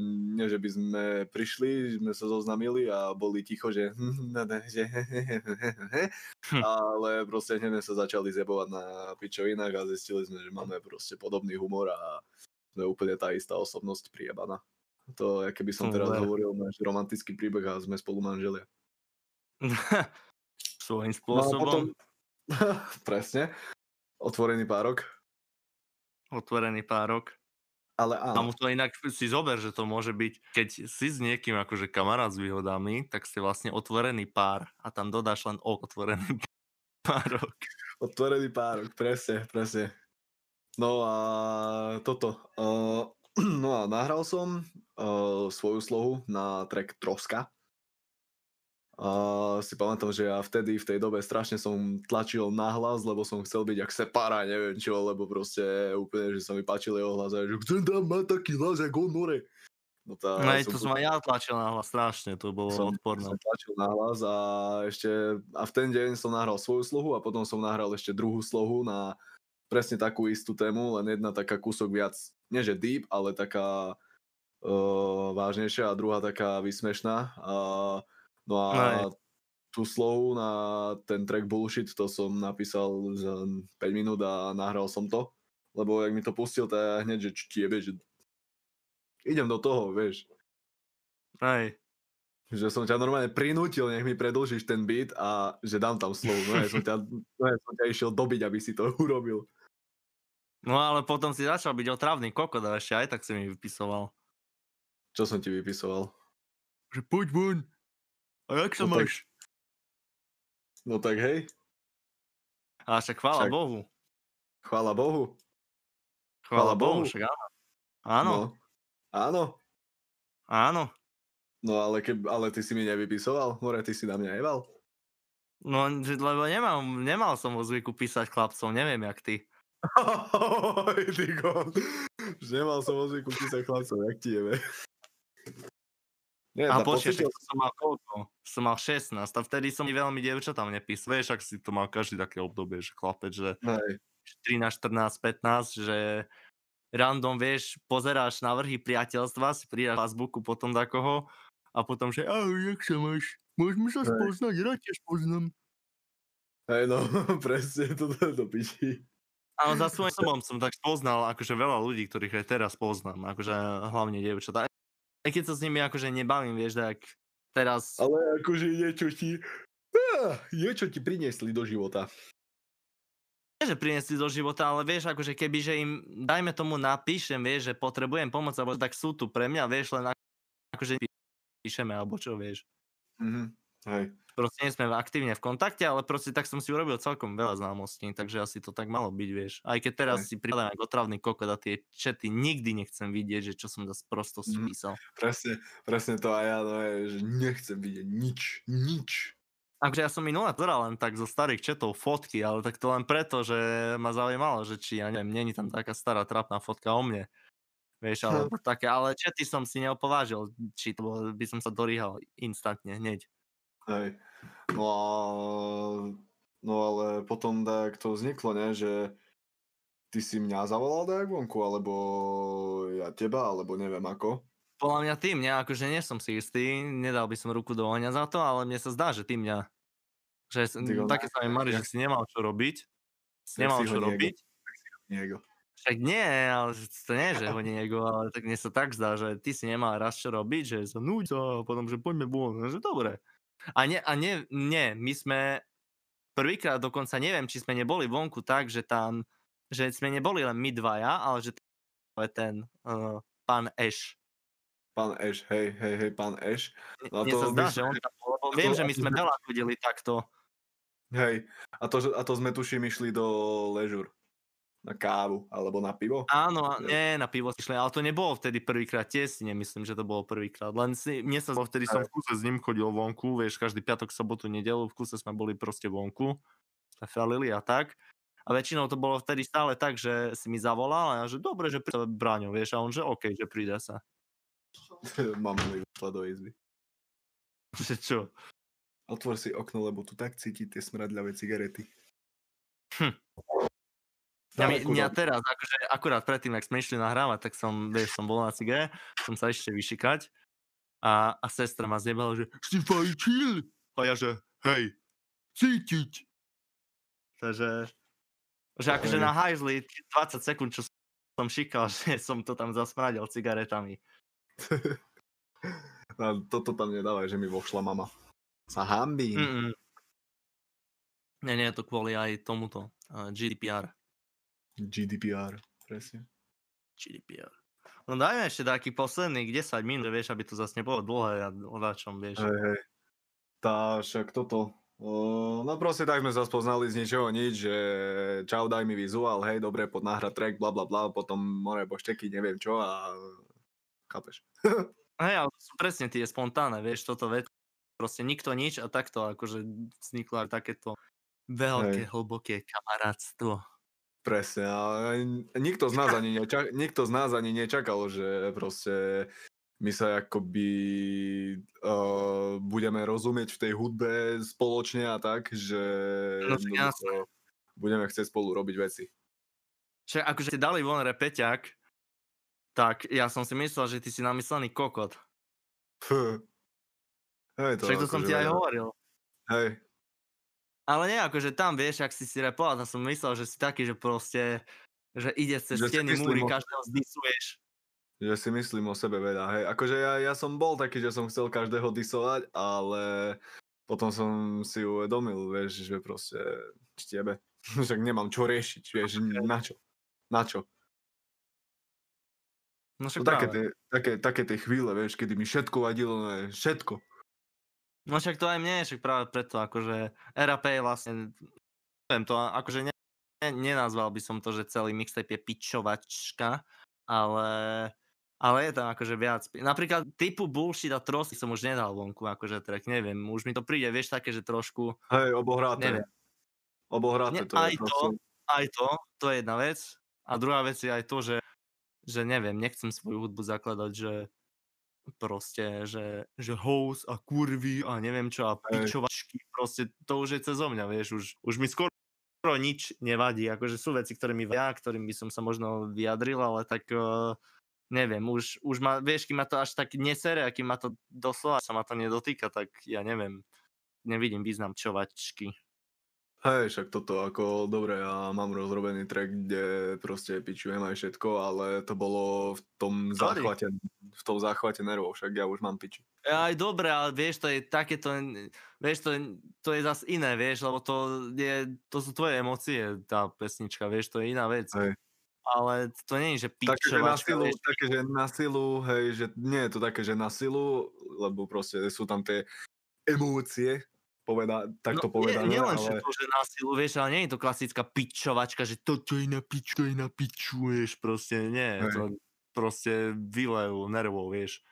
nie že by sme prišli, sme sa zoznamili a boli ticho, že že hm. ale proste hneď sa začali zjebovať na pičovinách a zistili sme, že máme proste podobný humor a sme úplne tá istá osobnosť priebaná. To, keby som teraz Uver. hovoril náš romantický príbeh a sme spolu manželia. Svojím spôsobom. No potom, presne. Otvorený párok. Otvorený párok. Ale áno. A mu to inak si zober, že to môže byť, keď si s niekým akože kamarát s výhodami, tak ste vlastne otvorený pár a tam dodáš len otvorený párok. Otvorený párok, presne, presne. No a toto. Uh, no a nahral som uh, svoju slohu na track Troska. A si pamätám, že ja vtedy v tej dobe strašne som tlačil na hlas, lebo som chcel byť jak Separa, neviem čo, lebo proste úplne, že sa mi páčil jeho hlas a že chcem tam mať taký hlas, jak on more. No, tá, no to som aj ja tlačil na hlas strašne, to bolo som, odporné. Som tlačil na hlas a ešte, a v ten deň som nahral svoju slohu a potom som nahral ešte druhú slohu na presne takú istú tému, len jedna taká kúsok viac, nie že deep, ale taká vážnejšia a druhá taká vysmešná. No a Aj. tú slovu na ten track Bullshit, to som napísal za 5 minút a nahral som to. Lebo jak mi to pustil, tak ja hneď, že tiebe, že idem do toho, vieš. Aj. Že som ťa normálne prinútil, nech mi predlžíš ten beat a že dám tam slovo. No ja som ťa, no ja som ťa išiel dobiť, aby si to urobil. No ale potom si začal byť otravný kokot a ešte aj tak si mi vypisoval. Čo som ti vypisoval? Že poď von. A jak sa no máš? Tak... No tak hej. A však chvála však... Bohu. Chvála Bohu. Chvála, chvála Bohu, Bohu, však áno. Áno. No. Áno. Áno. No ale, ke, ale ty si mi nevypisoval? More, ty si na mňa jeval? No, lebo nemal, nemal som vo zvyku písať chlapcom, neviem jak ty. ty Nemal som vo zvyku písať chlapcom, jak ti jebe. Nie, a počkej, pocítil... som mal koľko? Som mal 16 a vtedy som veľmi dievčatám nepísal. Vieš, ak si to mal každý také obdobie, že chlapec, že Hej. 13, 14, 15, že random, vieš, pozeráš návrhy priateľstva, si pridáš Facebooku potom takoho a potom, že ahoj, jak sa máš? Môžeme sa Hej. spoznať, rád tiež poznám. Hej, no, presne, to do piči. Ale za svojím sobom som tak spoznal akože veľa ľudí, ktorých aj teraz poznám, akože hlavne dievčatá. Aj keď sa s nimi akože nebavím, vieš, tak teraz... Ale akože niečo ti... Ah, niečo ti priniesli do života. nie, že priniesli do života, ale vieš, akože keby, že im, dajme tomu, napíšem, vieš, že potrebujem pomoc, alebo tak sú tu pre mňa, vieš, len akože píšeme, alebo čo, vieš. Mhm. Hej. Proste nie sme aktívne v kontakte, ale proste tak som si urobil celkom veľa známostí, takže asi to tak malo byť, vieš. Aj keď teraz Hej. si pridám ako otravný kokot a tie čety nikdy nechcem vidieť, že čo som zase prosto si Mhm. písal. Presne, presne to aj ja, no, je, že nechcem vidieť nič, nič. Takže ja som minule pozeral len tak zo starých četov fotky, ale tak to len preto, že ma zaujímalo, že či, ja neviem, není tam taká stará trapná fotka o mne. Vieš, alebo také, ale čety som si neopovážil, či to bolo, by som sa dorýhal instantne, hneď. Hej. No a, no ale potom tak to vzniklo, ne, že ty si mňa zavolal tak vonku, alebo ja teba, alebo neviem ako. Podľa mňa ty mňa, akože nie som si istý, nedal by som ruku do ohňa za to, ale mne sa zdá, že ty mňa. Že s- Ty go, také sa mi jak- že si nemal čo robiť. Nemal čo robiť. Niego. Však nie, ale to nie, že ho niego, ale tak mne sa tak zdá, že ty si nemal raz čo robiť, že sa sa, a potom, že poďme von, že dobre. A nie, a nie, nie, my sme prvýkrát dokonca, neviem, či sme neboli vonku tak, že tam, že sme neboli len my dvaja, ale že je ten uh, pán Eš. Pán Eš, hej, hej, hej, pán Eš. No Mne to sa zdá, že on tam bol, viem, že my sme veľa chodili takto. Hej, a to, a to sme tuším išli do Ležur. Na kávu, alebo na pivo. Áno, nie, na pivo si šli, ale to nebolo vtedy prvýkrát, tiež si nemyslím, že to bolo prvýkrát. Len si, mne sa vtedy som v kuse s ním chodil vonku, vieš, každý piatok, sobotu, nedelu, v kuse sme boli proste vonku, sme falili a tak. A väčšinou to bolo vtedy stále tak, že si mi zavolal a ja, že dobre, že príde Braňo, vieš, a on, že OK, že príde sa. Mi vyšla do izby. Že čo? Otvor si okno, lebo tu tak cíti tie smradľavé cigarety. Hm. Ja, mňa za- teraz, akože akurát predtým, ak sme išli nahrávať, tak som, vieš, som bol na cigare, som sa ešte vyšikať a, a sestra ma zjebala, že si fajčil? A ja, že hej, cítiť. Takže, že akože na hajzli 20 sekúnd, čo som šikal, že som to tam zasmradil cigaretami. A toto tam nedávaj, že mi vošla mama. Sa hambím. Mm-mm. Nie, nie, to kvôli aj tomuto, uh, GDPR. GDPR, presne. GDPR. No dajme ešte taký posledných 10 minút, vieš, aby to zase nebolo dlhé a o čom, vieš. Hej, hej. Tá však toto. O, no proste tak sme sa spoznali z ničoho nič, že čau, daj mi vizuál, hej, dobre, pod náhra track, bla bla bla, potom more bošteky, neviem čo a chápeš. Hej, ale sú presne tie spontánne, vieš, toto vec. Proste nikto nič a takto akože vzniklo aj takéto veľké, Hej. hlboké kamarátstvo. Presne, a nikto z nás ani, nečak, nikto z nás ani nečakal, že proste my sa akoby uh, budeme rozumieť v tej hudbe spoločne a tak, že No jednoducho budeme chcieť spolu robiť veci. Čiže akože ti dali von repeťak, tak ja som si myslel, že ty si namyslený kokot. Hej, Však to som akože ti aj hovoril. Hej, Ale nie, akože tam vieš, ak si si repoval, som myslel, že si taký, že proste, že ide cez Že steny, múry, o- každého zdisuješ. že si myslím o sebe veľa, hej. Akože ja, ja som bol taký, že som chcel každého disovať, ale potom som si uvedomil, vieš, že proste tebe. Však nemám čo riešiť, vieš, na čo? Na čo? No však No také, tie, také, také tie chvíle, vieš, kedy mi všetko vadilo, no je všetko. No však to aj mne, však práve preto, akože RAP je vlastne, neviem to, akože ne, ne, nenazval by som to, že celý mixtape je pičovačka, ale, ale je tam akože viac. Napríklad typu bullshit a trosy som už nedal vonku, akože track, neviem, už mi to príde, vieš, také, že trošku, Hej, obohraté. Neviem. Obohraté Ne, to aj je to. aj to, to je jedna vec. A druhá vec je aj to, že, že neviem, nechcem svoju hudbu zakladať, že proste, že, že house a kurvy a neviem čo a pičovačky, proste to už je cez mňa, vieš, už, už mi skoro nič nevadí, akože sú veci, ktoré mi vadia, ktorým by som sa možno vyjadril, ale tak uh, neviem, už, už ma, vieš, kým ma to až tak nesere, a kým ma to doslova sa ma to nedotýka, tak ja neviem, nevidím význam čovačky. Hej, však toto ako dobre, ja mám rozrobený track, kde proste pičujem aj všetko, ale to bolo v tom Sorry. záchvate, v tom záchvate nervov, však ja už mám piči. Aj dobre, ale vieš, to je takéto, vieš, to je, to je zase iné, vieš, lebo to, je, to sú tvoje emócie, tá pesnička, vieš, to je iná vec. Hej. Ale to nie je, že Také, že na pičovačka, silu, vieš, také, že na silu, hej, že nie je to také, že na silu, lebo proste sú tam tie emócie, poveda, takto povedané, nie, nie len, ale... to, že na silu, vieš, ale nie je to klasická pičovačka, že toto je na piču, to je na piču, vieš, proste nie, Hej. to proste vylejú nervov, vieš.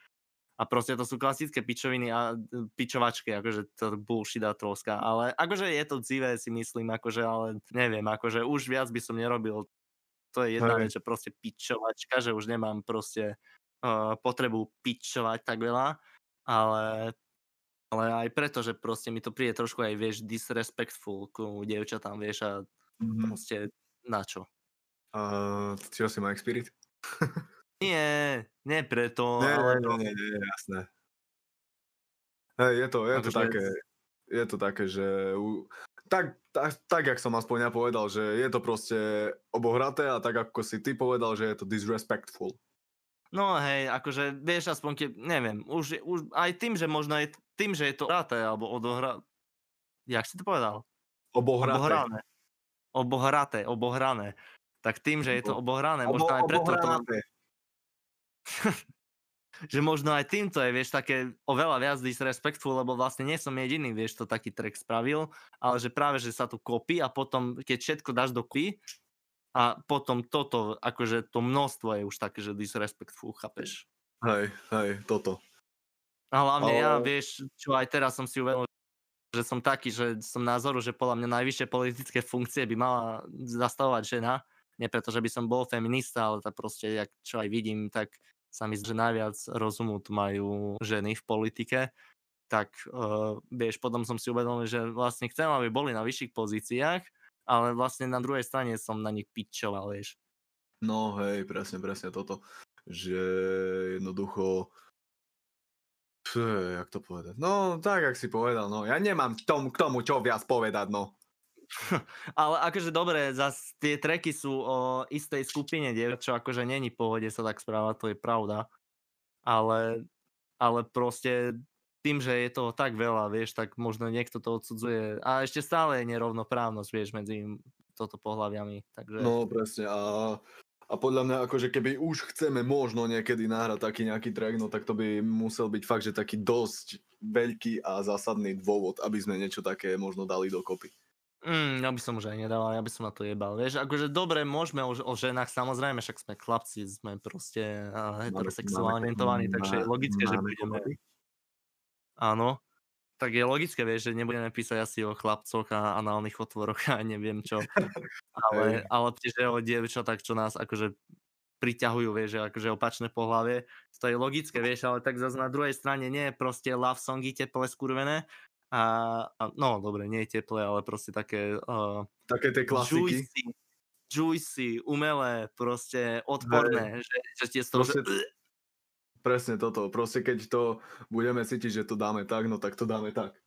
A proste to sú klasické pičoviny a e, pičovačky, akože to bullshit a troska, ale akože je to dzivé, si myslím, akože, ale neviem, akože už viac by som nerobil. To je jedna vec, že proste pičovačka, že už nemám proste uh, potrebu pičovať tak veľa, ale ale aj preto, že proste mi to príde trošku aj, vieš, disrespectful ku dievčatám, vieš, a Mhm. proste na čo? A čo si Mike Spirit? Nie, nie preto, nie, ale nie, nie, nie, jasné. Hej, je to, je to Akože- také, je to také, že u, tak, tak, tak, jak som aspoň ja povedal, že je to proste obohraté a tak, ako si ty povedal, že je to disrespectful. No hej, akože, vieš, aspoň keď, neviem, už, už aj tým, že možno je tým, že je to hraté, alebo odohra... Jak si to povedal? Obohraté. Obohrané. Obohraté, obohrané. Tak tým, že je to obohrané, možno aj preto to, obohraté. že možno aj týmto je, vieš, také oveľa viac disrespectful, lebo vlastne nie som jediný, vieš, to taký track spravil, ale že práve, že sa tu kopí a potom, keď všetko dáš do kopy a potom toto, akože to množstvo je už také, že disrespectful, chápeš? Hej, hej, toto. A hlavne ja, Ale- vieš, čo aj teraz som si uvedomil, že som taký, že som názoru, že podľa mňa najvyššie politické funkcie by mala zastavovať žena. Nie preto, že by som bol feminista, ale tak proste, jak, čo aj vidím, tak sa mi že najviac rozumu tu majú ženy v politike. Tak uh, vieš, potom som si uvedomil, že vlastne chcem, aby boli na vyšších pozíciách, ale vlastne na druhej strane som na nich pičoval, vieš. No hej, presne, presne toto. Že jednoducho... Pff, jak to povedať? No, tak, jak si povedal, no. Ja nemám k tomu, k tomu čo viac povedať, no. Ale akože dobre, zas tie treky sú o istej skupine dievčat, čo akože není v pohode sa tak správať, to je pravda. Ale, ale proste tým, že je toho tak veľa, vieš, tak možno niekto to odsudzuje. A ešte stále je nerovnoprávnosť, vieš, medzi toto pohľaviami. Takže... No, presne. A, a podľa mňa, akože keby už chceme možno niekedy nahrať taký nejaký track, no tak to by musel byť fakt, že taký dosť veľký a zásadný dôvod, aby sme niečo také možno dali dokopy. Mm, ja by som už aj nedával, ja by som na to jebal. Vieš, akože dobre, môžeme o, o ženách, samozrejme, však sme chlapci, sme proste uh, heterosexuálne orientovaní, takže je logické, že budeme... Áno. Tak je logické, vieš, že nebudeme písať asi o chlapcoch a análnych otvoroch a neviem čo. Ale, Hej. ale tiež o dievčatách, čo nás akože priťahujú, vieš, že akože opačné pohlavie. To je logické, vieš, ale tak zase na druhej strane nie je proste love songy teple skurvené. A, a no dobre, nie je teple, ale proste také uh, Také tie klasiky. juicy, juicy, umelé, proste odporné, že, že tie z toho, že... Proste- Presne toto. Proste keď to budeme cítiť, že to dáme tak, no tak to dáme tak.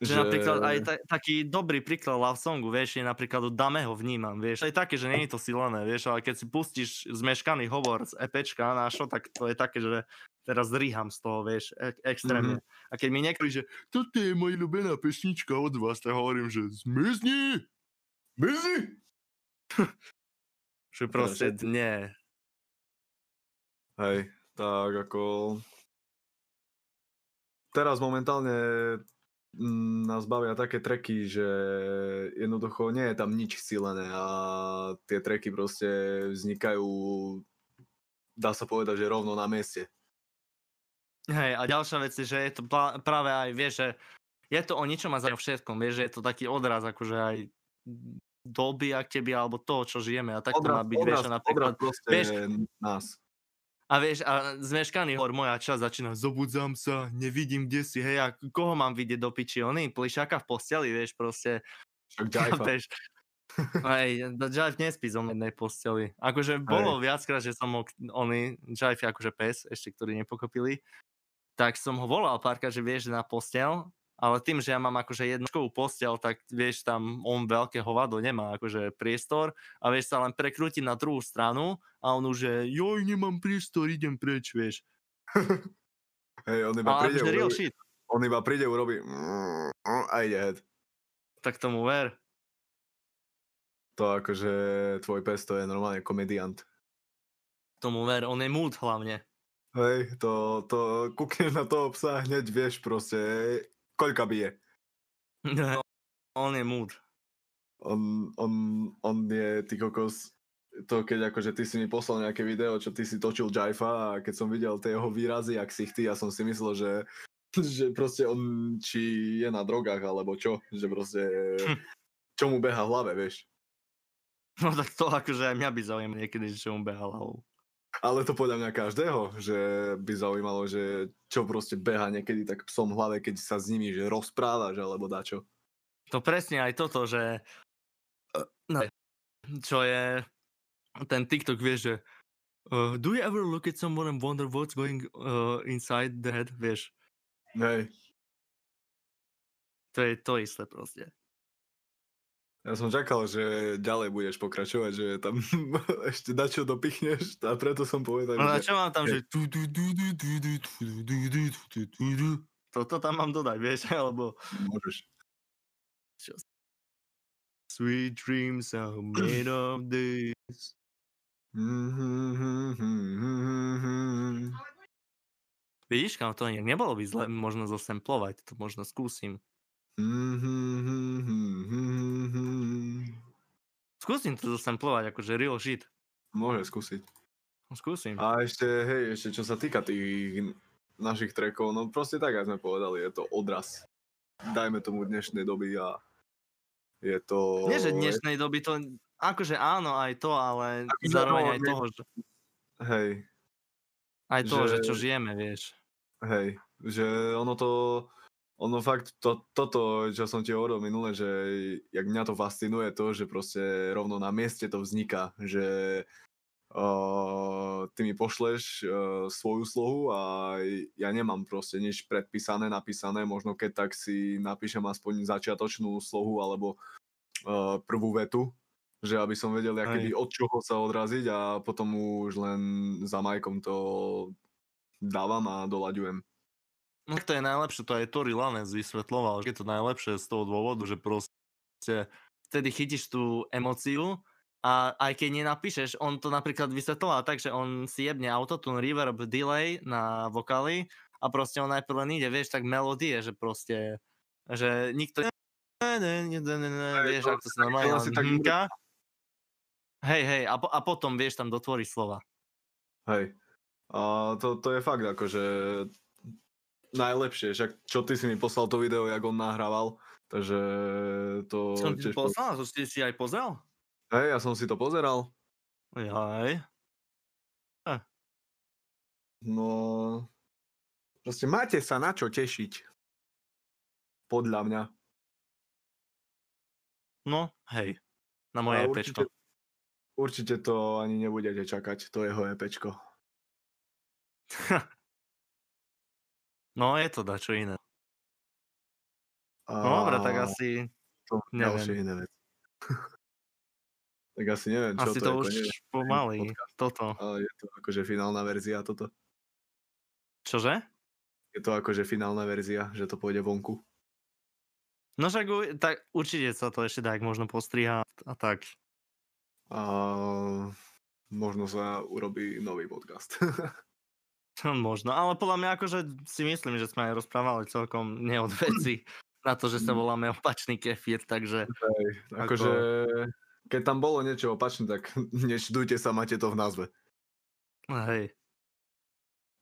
Že, napríklad aj ta, taký dobrý príklad love songu, vieš, je napríklad od Dameho vnímam, vieš. Je také, že nie je to silené, vieš, ale keď si pustíš zmeškaný hovor z EPčka našo, tak to je také, že teraz zríham z toho, vieš, e- extrémne. Mm-hmm. A keď mi niekto že toto je moja ľúbená pesnička od vás, tak hovorím, že zmizni! Busy! Že proste nie. Hej, tak ako... Teraz momentálne mm, nás bavia také treky, že jednoducho nie je tam nič silené a tie treky proste vznikajú, dá sa povedať, že rovno na mieste. Hej, a ďalšia vec je, že je to práve aj, vieš, že je to o ničom a za všetkom, vieš, že je to taký odraz, akože aj doby aktieby, alebo toho, čo žijeme. A tak to má byť, vieš, a napríklad, proste vieš, nás. A vieš, a zmeškaný hor, moja časť začína, zobudzam sa, nevidím, kde si, hej, a koho mám vidieť do piči, oný, plišáka v posteli, vieš, proste, chápeš? Hej, Jive nespí zo mnou jednej posteli. Akože bolo viackrát, že som ho, oný, Jive je akože pes, ešte ktorý nepokopili, tak som ho volal párkrát, že vieš, na postel ale tým, že ja mám akože jednočkovú postel, tak vieš, tam on veľké hovado nemá akože priestor a vieš sa len prekrútiť na druhú stranu a on už je, joj, nemám priestor, idem preč, vieš. Hej, on iba Ale príde, akože real shit, on iba príde, urobí a ide head. tak tomu ver. To akože tvoj pes to je normálne komediant. Tomu ver, on je mood hlavne. Hej, to, to kúkneš na toho psa hneď vieš proste, koľka bije. on je mood. On, on, on je, ty kokos, to keď akože ty si mi poslal nejaké video, čo ty si točil Jaifa a keď som videl tie jeho výrazy a ksichty, ja som si myslel, že, že proste on či je na drogách alebo čo, že proste čo mu beha v hlave, vieš. No tak to akože aj mňa by zaujímalo niekedy, že čo mu beha hlavou. Ale to podľa mňa každého, že by zaujímalo, že čo proste beha niekedy tak psom hlave, keď sa s nimi že rozprávaš alebo dačo. To presne aj toto, že no, čo je ten TikTok, vieš, že uh, do you ever look at someone and wonder what's going uh, inside the head, vieš. Hej, To je to isté proste. Ja som čakal, že ďalej budeš pokračovať, že tam ešte dačo dopichneš a preto som povedal... No na čo mám tam, že... Toto tam mám dodať, vieš, alebo... Môžeš. Čo? Sweet dreams are made of this. Vidíš, kam to nejak nebolo by zle možno zosemplovať, to možno skúsim. Mm-hmm. Skúsim to zosemplovať, akože real shit. Môže skúsiť. Skúsim. A ešte, hej, ešte čo sa týka tých našich trackov, no proste tak, ako sme povedali, je to odraz. Dajme tomu dnešnej doby a je to... Nie, že dnešnej doby to, akože áno, aj to, ale Akože zároveň no, aj toho, že, Hej, aj toho, že... že- čo žijeme, vieš. hej, že ono to, ono fakt, to, toto, čo som ti hovoril minule, že jak mňa to fascinuje to, že proste rovno na mieste to vzniká, že uh, ty mi pošleš uh, svoju slohu a ja nemám proste nič predpísané, napísané, možno keď tak si napíšem aspoň začiatočnú slohu alebo uh, prvú vetu, že aby som vedel, Hej. keby od čoho sa odraziť a potom už len za majkom to dávam a dolaďujem. No tak to je najlepšie, to aj Tori Lanez vysvetloval, že je to najlepšie z toho dôvodu, že proste vtedy chytíš tú emóciu a aj keď nenapíšeš, on to napríklad vysvetloval tak, že on si jebne autotune, reverb, delay na vokály a proste on najprv len ide, vieš, tak melódie, že proste, že nikto vieš, to ak to si sa tak- normálne to tak hmka. Hej, hej, a, po, a potom, vieš, tam dotvorí slova. Hej. A to, to je fakt akože najlepšie, však čo ty si mi poslal to video, jak on nahrával, takže to Som ti poslal, to si si aj pozrel? Hej, ja som si to pozeral. Jaj. No, proste máte sa na čo tešiť. Podľa mňa. No, hej. Na A moje určite, EPčko. určite to ani nebudete čakať, to jeho EPčko. No, je to dačo iné. A No, dobre, tak asi, to neviem. iné veci. tak asi neviem, čo asi to, to je. už koniec pomaly. podcast. Toto. A je to akože finálna verzia toto. Čože? Je to akože finálna verzia, že to pôjde vonku. No však tak určite sa to ešte tak možno postriha a tak. A možno sa urobí nový podcast. Možno, ale podľa mňa akože si myslím, že sme aj rozprávali celkom neod veci na to, že sa voláme opačný kefír, takže Hej, akože keď tam bolo niečo opačné, tak nečdujte sa, máte to v názve. hej.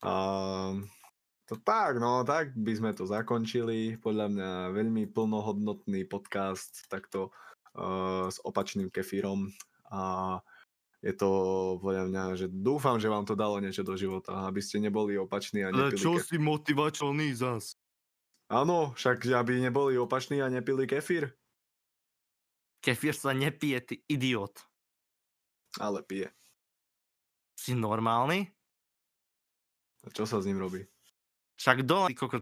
A to tak, no tak by sme to zakončili. Podľa mňa veľmi plnohodnotný podcast takto uh, s opačným kefírom. A je to podľa mňa, že dúfam, že vám to dalo niečo do života, aby ste neboli opační a Ale nepili čo kefír. si motivačný zas? Áno, však aby neboli opační a nepili kefír, Kefír sa nepije, ty idiot. ale pije. Si normálny? A čo sa s ním robí? Však dole, kokot,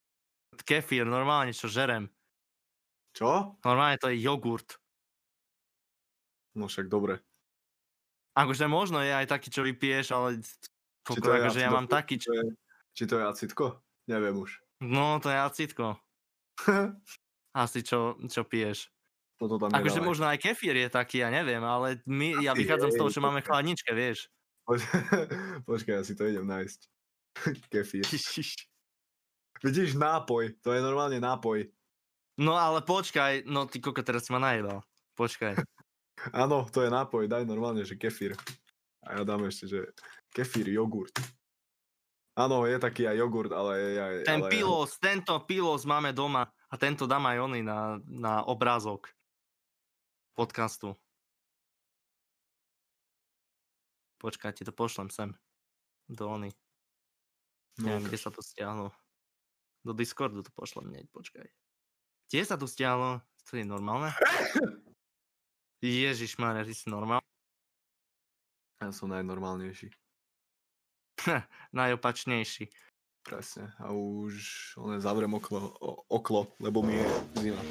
kefír, normálne čo žerem. Čo? Normálne to je jogurt. No však dobre. Akože možno je aj taký, čo vypiješ, ale Či koko, akože ja mám taký, čo... Či to je- acitko? Neviem už. No, to je acitko. Asi čo, čo piješ. Toto tam Akože možno aj kefír je taký, ja neviem, ale my, ja vychádzam z toho, čo máme v chladničke, vieš. Poč- Počkaj, ja si to idem nájsť. Kefír. Vidíš, nápoj. To je normálne nápoj. No ale počkaj, no ty koko, teraz si ma najedal. Počkaj. Áno, to je nápoj. Daj normálne, že kefír. A ja dám ešte, že kefír, jogurt. Áno, je taký aj jogurt, ale... Ja, Ten ale... pilos, tento pilos máme doma a tento dám aj oný na, na obrázok podcastu. Počkaj, ti to pošlem sem. Do ony. No, Neviem, kde sa to stiahlo. Do Discordu to pošlem hneď, počkaj. Kde sa to stiahlo? To je normálne? Ježiš Maria, ty si normálny? ja som najnormálnejší. Najopačnejší. Presne. A už len zavriem oklo, o- oklo, lebo mi je zima.